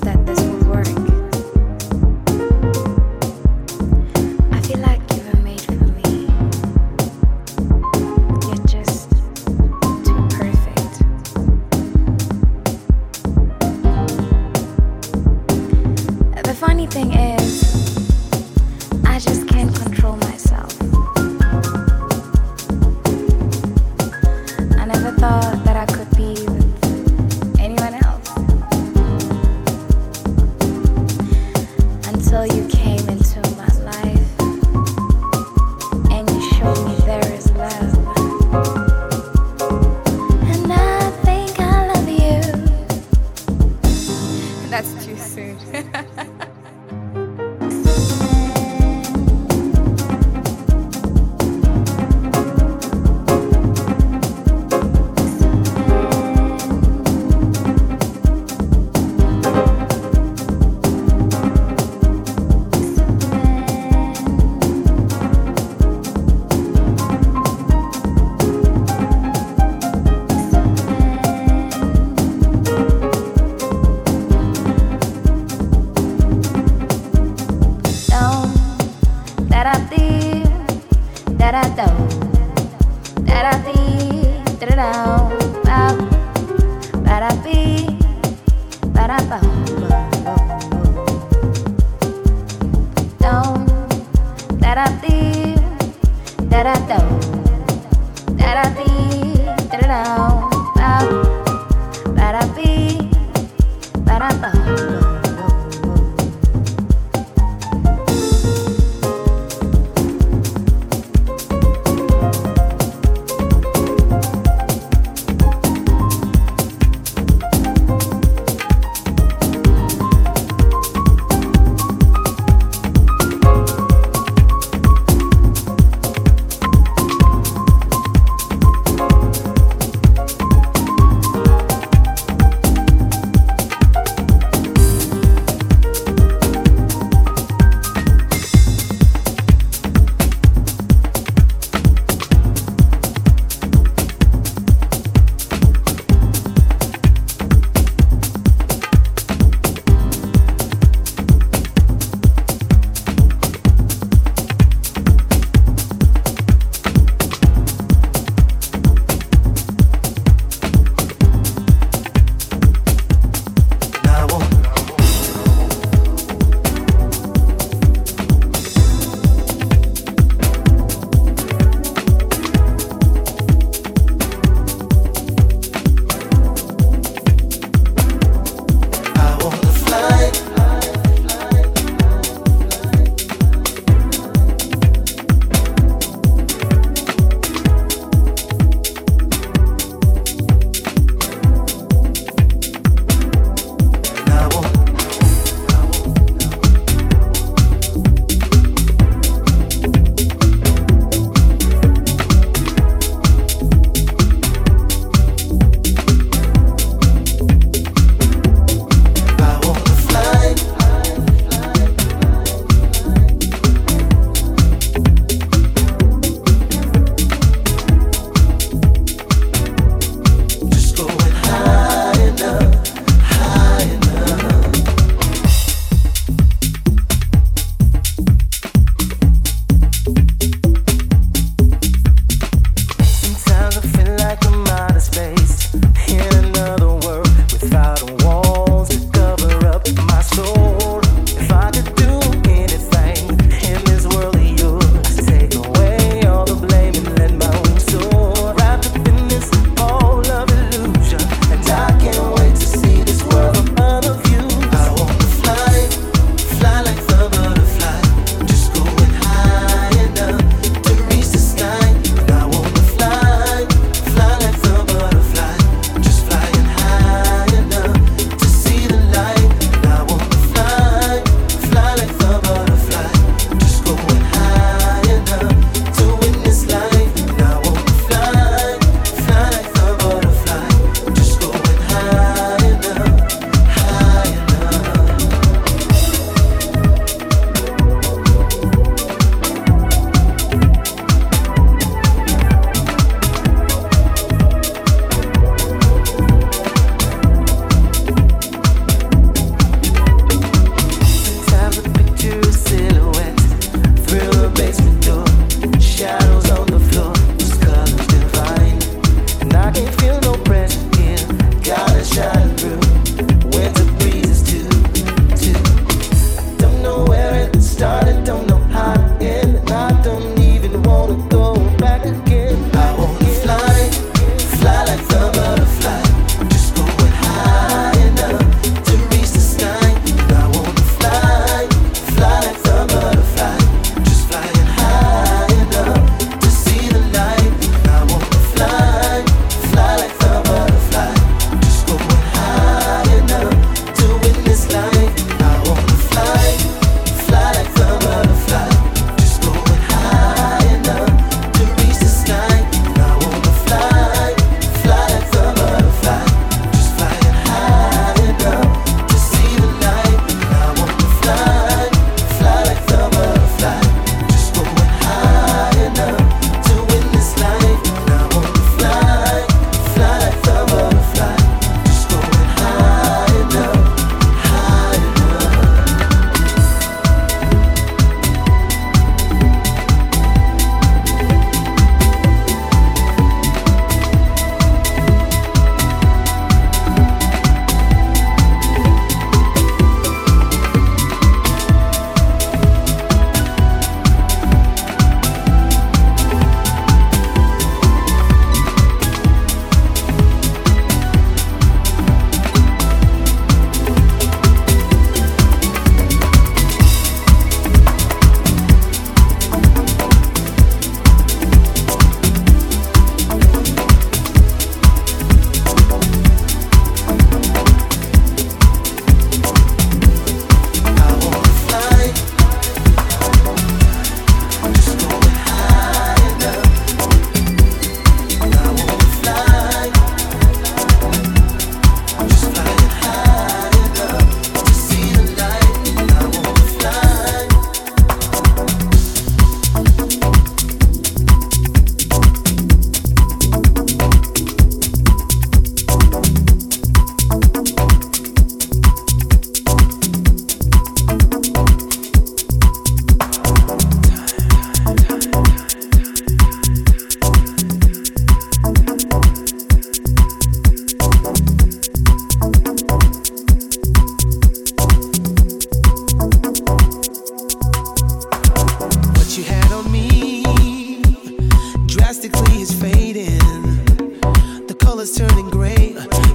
that this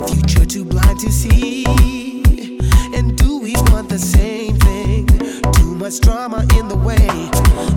future too blind to see. And do we want the same thing? Too much drama in the way.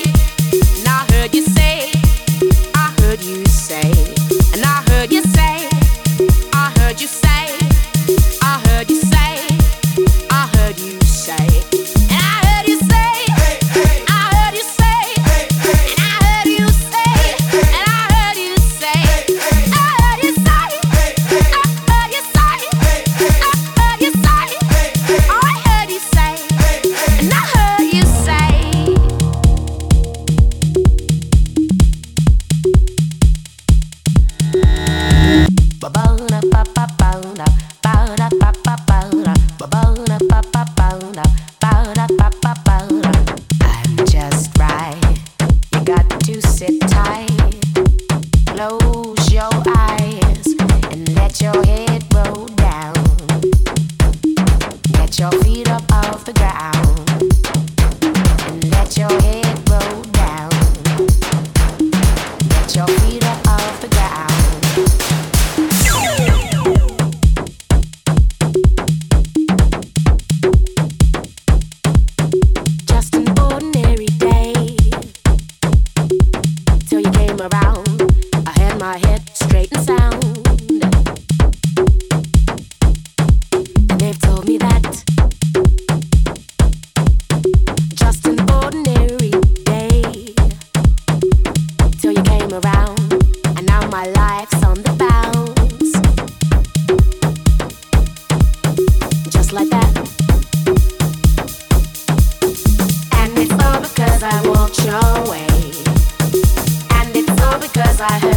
right.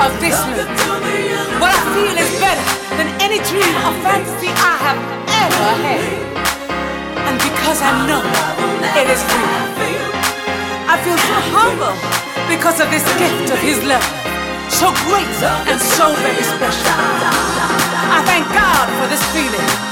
of this land. What I feel is better than any dream or fantasy I have ever had. And because I know it is real, I feel so humble because of this gift of His love. So great and so very special. I thank God for this feeling.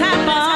May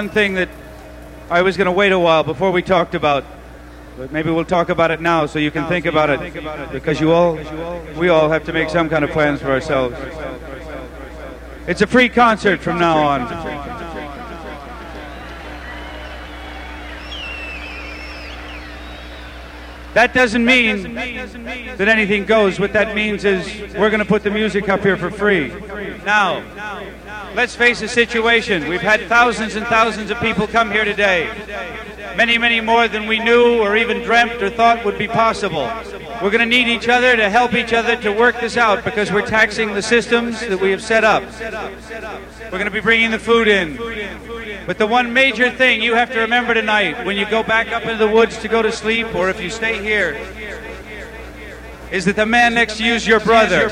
one thing that I was going to wait a while before we talked about. But maybe we'll talk about it now so you can think about it. Because you all, we all have to make some kind of plans for ourselves. It's a free concert from now on. That doesn't mean that anything goes. What that means is we're going to put the music up here for free. Now, let's face the situation. We've had thousands and thousands of people come here today. Many, many more than we knew or even dreamt or thought would be possible. We're going to need each other to help each other to work this out because we're taxing the systems that we have set up. We're going to be bringing the food in. But the one major thing you have to remember tonight when you go back up into the woods to go to sleep or if you stay here is that the man next to you is your brother.